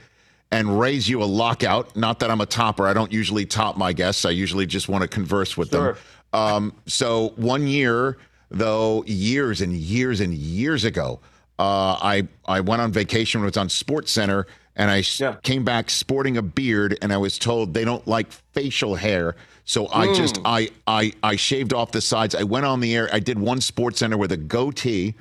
and raise you a lockout. Not that I'm a topper. I don't usually top my guests. I usually just want to converse with Sure. them. Um, so one year, though, years and years and years ago, uh, I I went on vacation when it was on Sports Center, and I s- came back sporting a beard, and I was told they don't like facial hair. So I Hmm. just I I I shaved off the sides. I went on the air. I did one Sports Center with a goatee.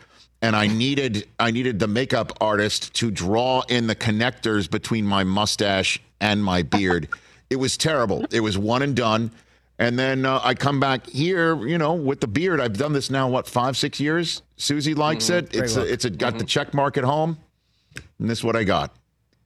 And I needed I needed the makeup artist to draw in the connectors between my mustache and my beard. it was terrible. It was one and done. And then uh, I come back here, you know, with the beard. I've done this now, what, five, six years? Suzy likes Mm-hmm. it. It's a, it's a, got the check mark at home, and this is what I got.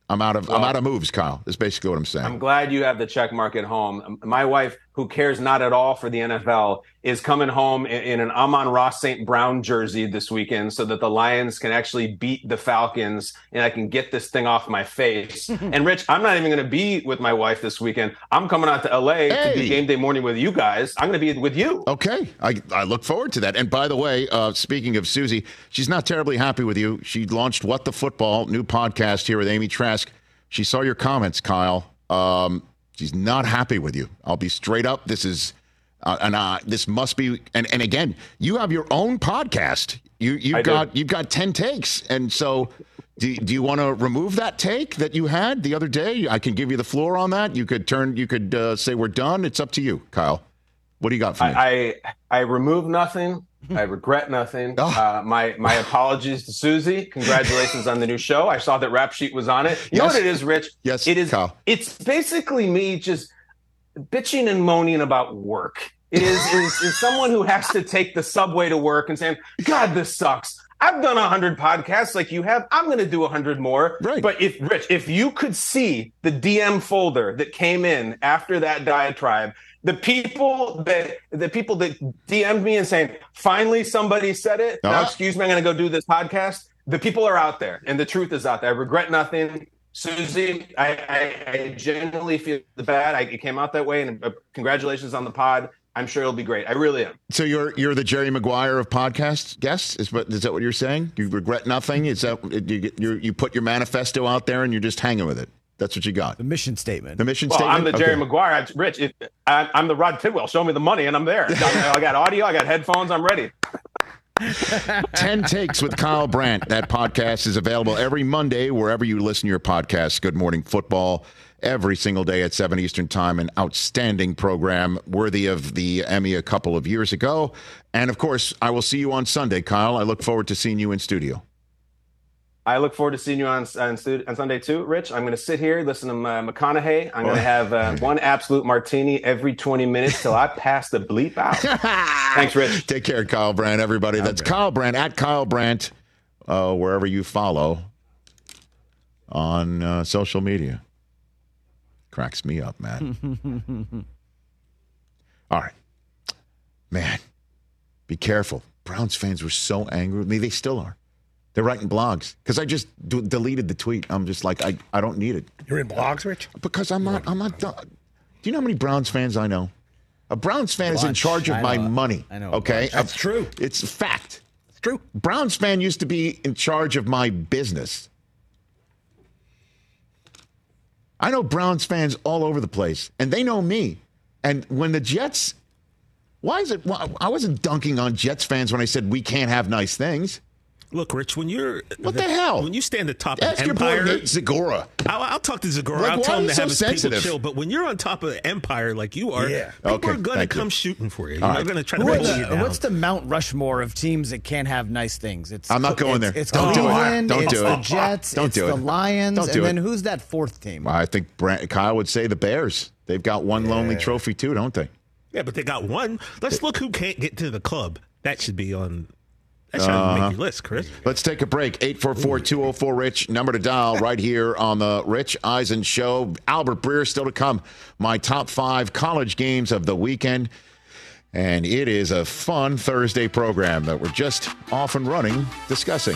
I'm out of I'm out of moves, Kyle. That's basically what I'm saying. I'm glad you have the check mark at home. My wife, who cares not at all for the NFL, is coming home in, in an Amon-Ra St. Brown jersey this weekend so that the Lions can actually beat the Falcons and I can get this thing off my face. and Rich, I'm not even going to be with my wife this weekend. I'm coming out to LA to do game day morning with you guys. I'm going to be with you. Okay, I, I look forward to that. And by the way, uh, speaking of Suzy, she's not terribly happy with you. She launched What the Football, new podcast here with Amy Trask. She saw your comments, Kyle. Um, she's not happy with you. I'll be straight up. This is, uh, and uh, this must be. And, and again, you have your own podcast. You you've I do. got you've got ten takes, and so. Do, do you want to remove that take that you had the other day? I can give you the floor on that. You could turn. You could uh, say we're done. It's up to you, Kyle. What do you got for me? I, I I remove nothing. I regret nothing. Uh, my my apologies to Suzy. Congratulations on the new show. I saw that Rap Sheet was on it. You know what it is, Rich? Yes, it is. Kyle. It's basically me just bitching and moaning about work. It is, is is someone who has to take the subway to work and saying, "God, this sucks." I've done a hundred podcasts like you have. I'm going to do a hundred more. Right. But if Rich, if you could see the DM folder that came in after that diatribe, the people that the people that DM'd me and saying, "Finally, somebody said it." Uh-huh. excuse me, I'm going to go do this podcast. The people are out there, and the truth is out there. I regret nothing. Suzy, I, I, I genuinely feel the bad. I, it came out that way, and uh, congratulations on the pod. I'm sure it'll be great. I really am. So you're you're the Jerry Maguire of podcast guests? Is what is that what you're saying? You regret nothing? Is that you you you put your manifesto out there and you're just hanging with it? That's what you got. The mission statement. The mission Well, statement. I'm the Jerry Okay. Maguire. I, Rich, if, I, I'm the Rod Tidwell. Show me the money, and I'm there. I, I got audio. I got headphones. I'm ready. 10 Takes with Kyle Brandt. That podcast is available every Monday wherever you listen to your podcasts. Good Morning Football every single day at 7 Eastern Time. An outstanding program worthy of the Emmy a couple of years ago. And of course, I will see you on Sunday, Kyle. I look forward to seeing you in studio. I look forward to seeing you on on, on Sunday too, Rich. I'm going to sit here, listen to uh, McConaughey. I'm going to have uh, one absolute martini every 20 minutes till I pass the bleep out. Thanks, Rich. Take care, Kyle Brandt, everybody. That's Kyle Brandt at Kyle Brandt, uh, wherever you follow on uh, social media. Cracks me up, man. All right. Man, be careful. Browns fans were so angry with me. They still are. They're writing blogs because I just d- deleted the tweet. I'm just like, I, I don't need it You're in blogs, Rich? because I'm not. I'm not. done. Do you know how many Browns fans I know? A Browns fan is in charge of my money. I know Okay. That's true. It's a fact. It's true. Browns fan used to be in charge of my business. I know Browns fans all over the place, and they know me. And when the Jets, why is it? why- I wasn't dunking on Jets fans when I said we can't have nice things. Look, Rich, when you're What the hell? When you stand the atop of Ask your boy Empire, Zagora. I'll, I'll talk to Zagora. Like, I'll why tell him to so have his sensitive? people chill. But when you're on top of the Empire like you are, Yeah. people Okay, are going to thank you. come shooting for you. All You're right. going to try to Who are pull the- you down. what's the Mount Rushmore of teams that can't have nice things? It's I'm not going it's- there. It's Don't do it. Don't it's do the it. Jets, Don't it's do the. Lions, Don't do and then it. who's that fourth team? I think Brandt, Kyle would say the Bears. They've got one lonely trophy too, don't they? Yeah, but they got one. Let's look who can't get to the club. That should be on. That should Uh-huh. make your list, Chris. Let's take a break. 844-204-RICH, number to dial right here on the Rich Eisen Show. Albert Breer still to come. My top five college games of the weekend. And it is a fun Thursday program that we're just off and running discussing.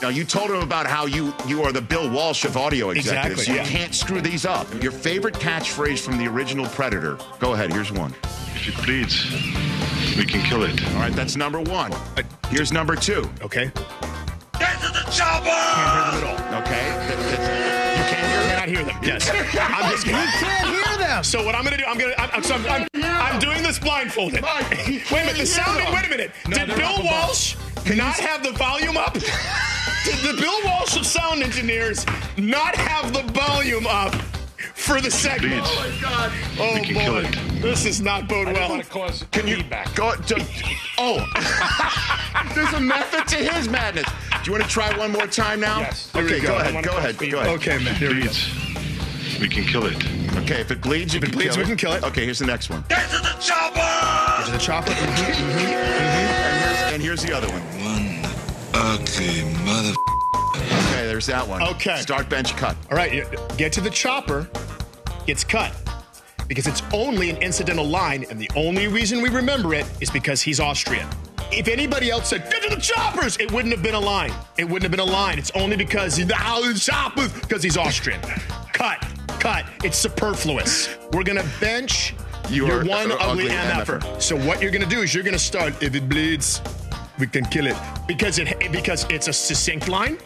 Now you told him about how you you are the Bill Walsh of audio executives. Exactly, you yeah. can't screw these up. Your favorite catchphrase from the original Predator. Go ahead. Here's one. If it bleeds, we can kill it. All right, that's number one. Here's number two. Okay. Get to the chopper. Can't hear them at all. Okay. That- Cannot hear them. Yes. I'm just. You can't hear them. So what I'm gonna do? I'm gonna. I'm, I'm, so I'm, I'm, I'm doing this blindfolded. Wait a minute. The sounding. Wait a minute. Did Bill. Walsh not have the volume up? Did the Bill Walsh of sound engineers not have the volume up for the segment? Oh my God! Oh We can kill boy, it. this is not bode well. Can you go to? Oh, there's a method to his madness. Do you want to try one more time now? Yes. Okay, go. go ahead. Go cause ahead. Go ahead. Okay, man. Here we go. We can kill it. Okay, if it bleeds, you If it bleeds, kill we can kill it. Okay, here's the next one. Get to the chopper. Get to the chopper. Mm-hmm, mm-hmm, mm-hmm. And here's, and here's the other one. One ugly mother. There's that one. Okay. Start bench cut. All right, you- get to the chopper. Gets cut because it's only an incidental line, and the only reason we remember it is because he's Austrian. If anybody else said "get to the choppers," it wouldn't have been a line. It wouldn't have been a line. It's only because he's the choppers because he's Austrian. cut, cut. It's superfluous. We're gonna bench. You your one ugly, ugly MFer. MFer. So what you're gonna do is you're gonna start. If it bleeds, we can kill it because it because it's a succinct line,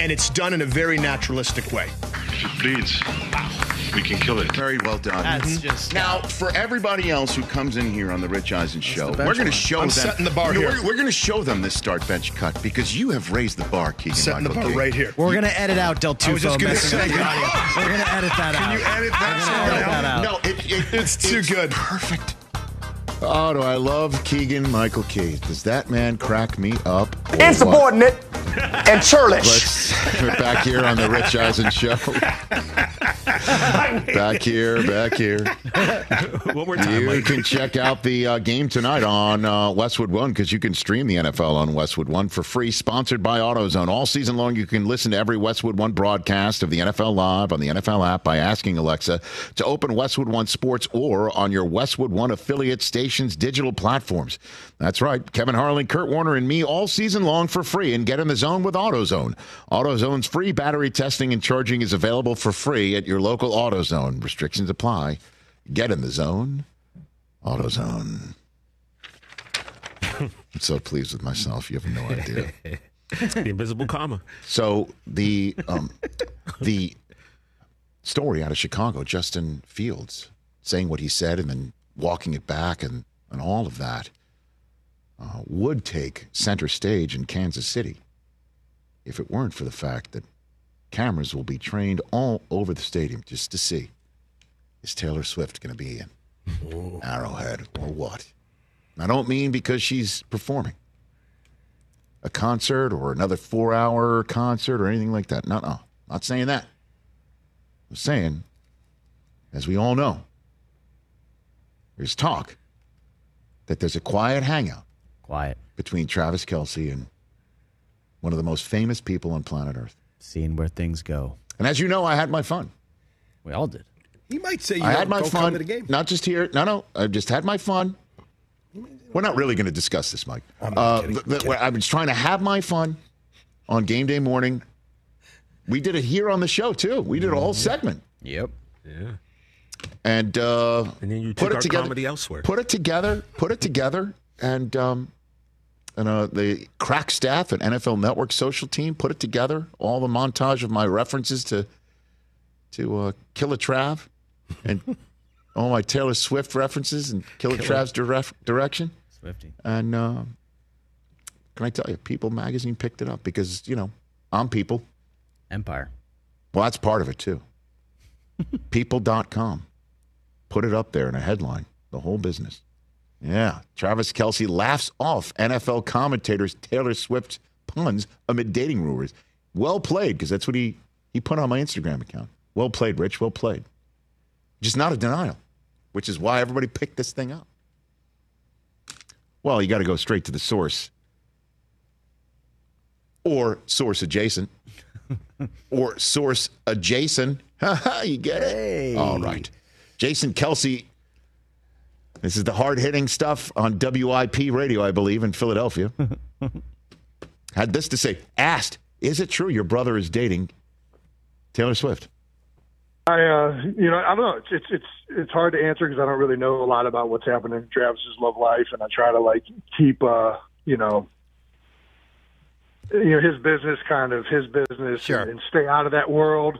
and it's done in a very naturalistic way. If it bleeds, we can kill it. Very well done. That's mm-hmm. just Now, for everybody else who comes in here on the Rich Eisen show, we're going to benchmark. show I'm them. setting the bar No, here. We're, we're going to show them this start bench cut because you have raised the bar, Keegan. Setting the bar Key. right here. We're gonna edit out Del Tufo. I was just gonna messing up say- the audio. We're gonna edit that out. Can you edit that? We're edit out? that out. No, it, it, It's too good. Perfect. Oh, do I love Keegan Michael Key? Does that man crack me up? or what? Insubordinate and churlish. Let's we're back here on the Rich Eisen show. back here, back here. One more time, You Mike. can check out the uh, game tonight on uh, Westwood One because you can stream the NFL on Westwood One for free. Sponsored by AutoZone. All season long, you can listen to every Westwood One broadcast of the NFL Live on the NFL app by asking Alexa to open Westwood One Sports or on your Westwood One affiliate stations' digital platforms. That's right. Kevin Harlan, Kurt Warner, and me all season long for free. And get in the zone with AutoZone. AutoZone's free battery testing and charging is available for free at your local AutoZone. Restrictions apply. Get in the zone. AutoZone. I'm so pleased with myself. You have no idea. the invisible comma. So the um, the story out of Chicago, Justin Fields saying what he said and then walking it back and, and all of that uh, would take center stage in Kansas City if it weren't for the fact that cameras will be trained all over the stadium just to see is Taylor Swift going to be in Arrowhead or what? I don't mean because she's performing a concert or another four hour concert or anything like that. No, no, not saying that. I'm saying, as we all know, there's talk that there's a quiet hangout Quiet. between Travis Kelce and one of the most famous people on planet Earth. Seeing where things go. And as you know, I had my fun. We all did. He might say you I had don't my come fun. to the game. Not just here. No, no. I just had my fun. We're not really going to discuss this, Mike. Uh, th- th- I was trying to have my fun on game day morning. We did it here on the show too. We did a whole segment Yep. Yeah. and uh, And then you put took it our together. comedy elsewhere. Put it together. Put it together, and um, and uh, the crack staff and NFL Network social team put it together. All the montage of my references to to uh, Killer Trav and all my Taylor Swift references and Killer Killer. Trav's diref- direction. Swifty. And uh, can I tell you, People Magazine picked it up because you know I'm People. Empire. Well, that's part of it too. People.com. Put it up there in a headline, the whole business. Yeah. Travis Kelce laughs off NFL commentators Taylor Swift puns amid dating rumors. Well played, because that's what he, he put on my Instagram account. Well played, Rich. Well played. Just not a denial, which is why everybody picked this thing up. Well, you got to go straight to the source or source adjacent or source adjacent. you get it? All right. Jason Kelce. This is the hard hitting stuff on WIP radio, I believe, in Philadelphia. Had this to say asked Is it true your brother is dating Taylor Swift? I, uh, you know, I don't know. It's it's it's, it's hard to answer because I don't really know a lot about what's happening in Travis's love life, and I try to like keep, uh, you know, you know, his business kind of his business and, and stay out of that world.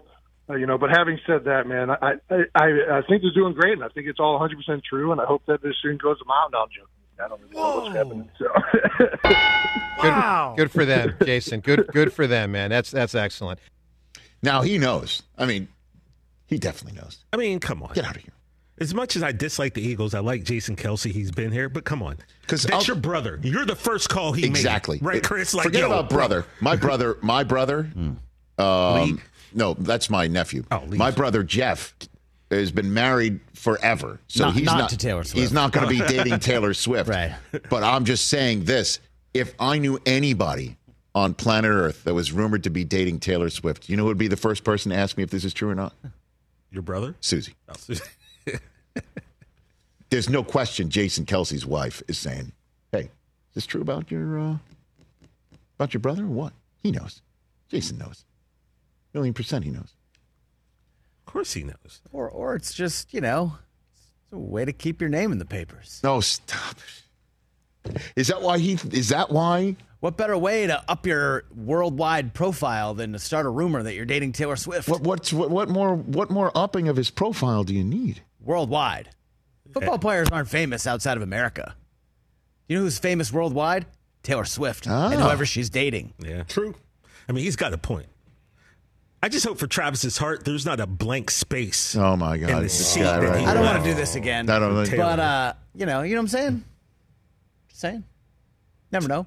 Uh, you know, but having said that, man, I I I, I think they're doing great, and I think it's all 100 percent true, and I hope that this soon goes to mountain. No, I'm joking. I don't really know what's happening. So. Good, good for them, Jason. Good, good for them, man. That's that's excellent. Now he knows. I mean, he definitely knows. I mean, come on. Get out of here. As much as I dislike the Eagles, I like Jason Kelce. He's been here, but come on, 'Cause that's I'll- your brother. You're the first call he exactly made, right, Chris? Like, forget yo, about brother. My brother. My brother. Um, no, that's my nephew. Oh, my brother Jeff has been married forever, so Not- he's not not, to Taylor He's not going to be dating Taylor Swift. right. But I'm just saying this: if I knew anybody on planet Earth that was rumored to be dating Taylor Swift, you know who would be the first person to ask me if this is true or not? Your brother, Suzy. Oh, Suzy. There's no question. Jason Kelce's wife is saying, "Hey, is this true about your uh, about your brother or what?" He knows. Jason knows. Million percent, he knows. Of course, he knows. Or, or it's just you know, it's a way to keep your name in the papers. No, stop. Is that why he? Is that why? What better way to up your worldwide profile than to start a rumor that you're dating Taylor Swift? What what's what, what more what more upping of his profile do you need? Worldwide. Football players aren't famous outside of America. You know who's famous worldwide? Taylor Swift and Ah. whoever she's dating. Yeah, true. I mean, he's got a point. I just hope for Travis's heart, there's not a blank space. Oh my in God! the this seat guy that right he I don't here. want to do this again. I don't know. But uh, you know, you know what I'm saying? Just saying. Never know.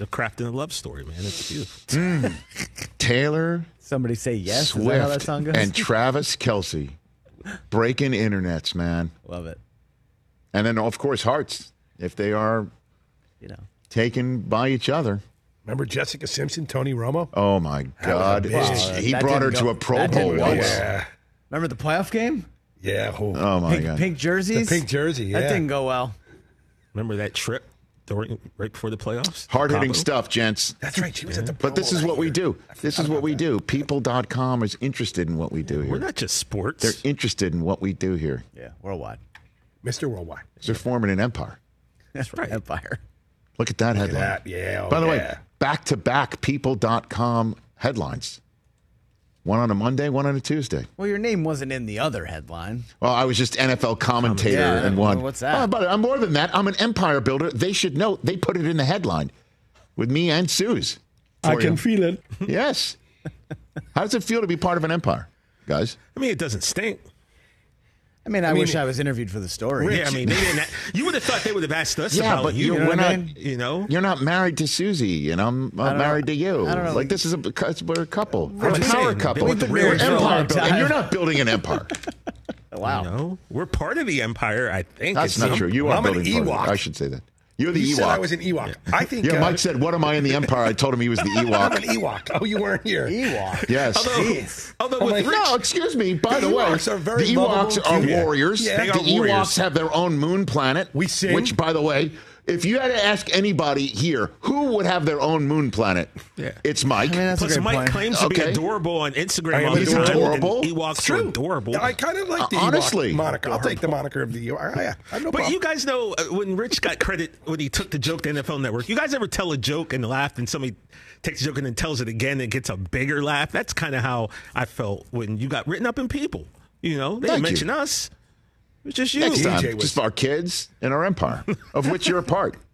The crafting a love story, man. It's beautiful. Mm. Taylor Somebody say yes. Swift Is that how that song goes? and Travis Kelce breaking internets, man. Love it. And then of course hearts if they are, you know, taken by each other. Remember Jessica Simpson, Tony Romo? Oh my God! That was a big- he That brought her didn't to a Pro Bowl once. Yeah. Remember the playoff game? Yeah. Oh, Oh my pink, God! pink jerseys. The pink jersey, That didn't go well. Remember that trip during right before the playoffs? Hard hitting stuff, gents. That's right. She was at the Pro But this is what we do. This is what we do. People.com is interested in what we do here. We're not just sports. They're interested in what we do here. Yeah, worldwide. Mr. Worldwide. They're forming an empire. That's right. Empire. Look at that Look at headline. that. Yeah. oh, By the way, yeah. Back to back people.com headlines. One on a Monday, one on a Tuesday. Well, your name wasn't in the other headline. Well, I was just NFL commentator Yeah, and one. well, what's that? Oh, but I'm more than that. I'm an empire builder. They should know. They put it in the headline with me and Suze. I for can you. feel it. Yes. How does it feel to be part of an empire, guys? I mean, it doesn't stink. I mean, I, mean- wish I was interviewed for the story. Yeah, I mean, they didn't. You would have thought they would have asked us Yeah, about but you. you, know we're not. mean? You know, you're not married to Suzy, and I'm don't married know. to you. I don't know. Like this is a because we're a couple. We're a just power couple. they went the We're real an empire building, and you're not building an empire. wow. You know, we're part of the empire. I think That's It's not some- true. You are I'm an building. part of it. Ewok. I should say that. You're the He Ewok. said I was an Ewok. I think. yeah, uh, Mike said, "What am I in the empire?" I told him he was the I'm an Ewok. Ewok. Oh, you weren't here. Ewok. Yes. Although, although I'm with Rich, No, excuse me. By The the, way, Ewoks are very the Ewoks lovable, are cute. warriors. Yeah. They the are Ewoks warriors. have their own moon planet. We sing. Which, by the way, if you had to ask anybody here who would have their own moon planet, Yeah. it's Mike. I mean, that's a plus great Mike point. claims to be adorable on I Instagram am all the time. adorable. And Ewoks It's are adorable. I kind of like the Uh, honestly. Ewok moniker. I'll take the moniker of the Ewok. I, I have no But problem. you guys know uh, when Rich got credit when he took the joke to NFL Network. You guys ever tell a joke and laugh, and somebody takes the joke and then tells it again and gets a bigger laugh? That's kind of how I felt when you got written up in People. You know, they Thank didn't you. mention us. It was just you. Next time, was- just our kids and our empire, of which you're a part.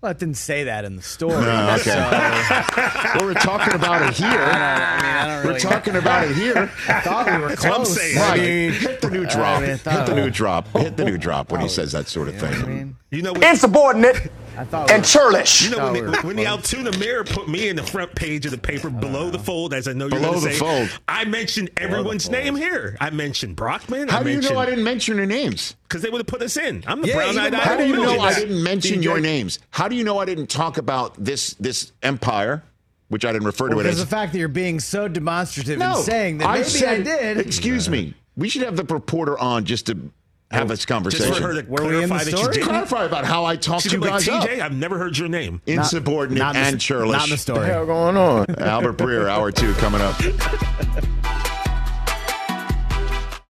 Well, it didn't say that in the story. No, okay. Uh, so, well, we're talking about it here. mean, I don't really. We're talking about it here. I thought we were I'm close. saying. Mike, mean- hit the new drop. mean, I hit the new drop. Hit the new drop when he oh, says that sort of I thing. mean, You know, when, Insubordinate I thought we and churlish. you know when, we the, were when the. Altoona Mirror put me in the front page of the paper below the fold, as I know you're Below going to the say, fold. I mentioned everyone's name here. I mentioned Brockman. How I do you mentioned, know I didn't mention your names? Because they would have put us in. I'm the Yeah, brown-eyed even How do you know I didn't mention DJ. your names? How do you know I didn't talk about this this empire, which I didn't refer to it because as? the fact that you're being so demonstrative no, and saying that maybe I, said, did. Excuse me. We should have the reporter on just to have this conversation. Just for her to Were we in the clarify that you story? didn't. Clarify about how I talked She's you like, guys up. TJ, I've never heard your name. Insubordinate Not- not in the- and churlish. not in the story. What the hell going on? Albert Breer, hour two coming up.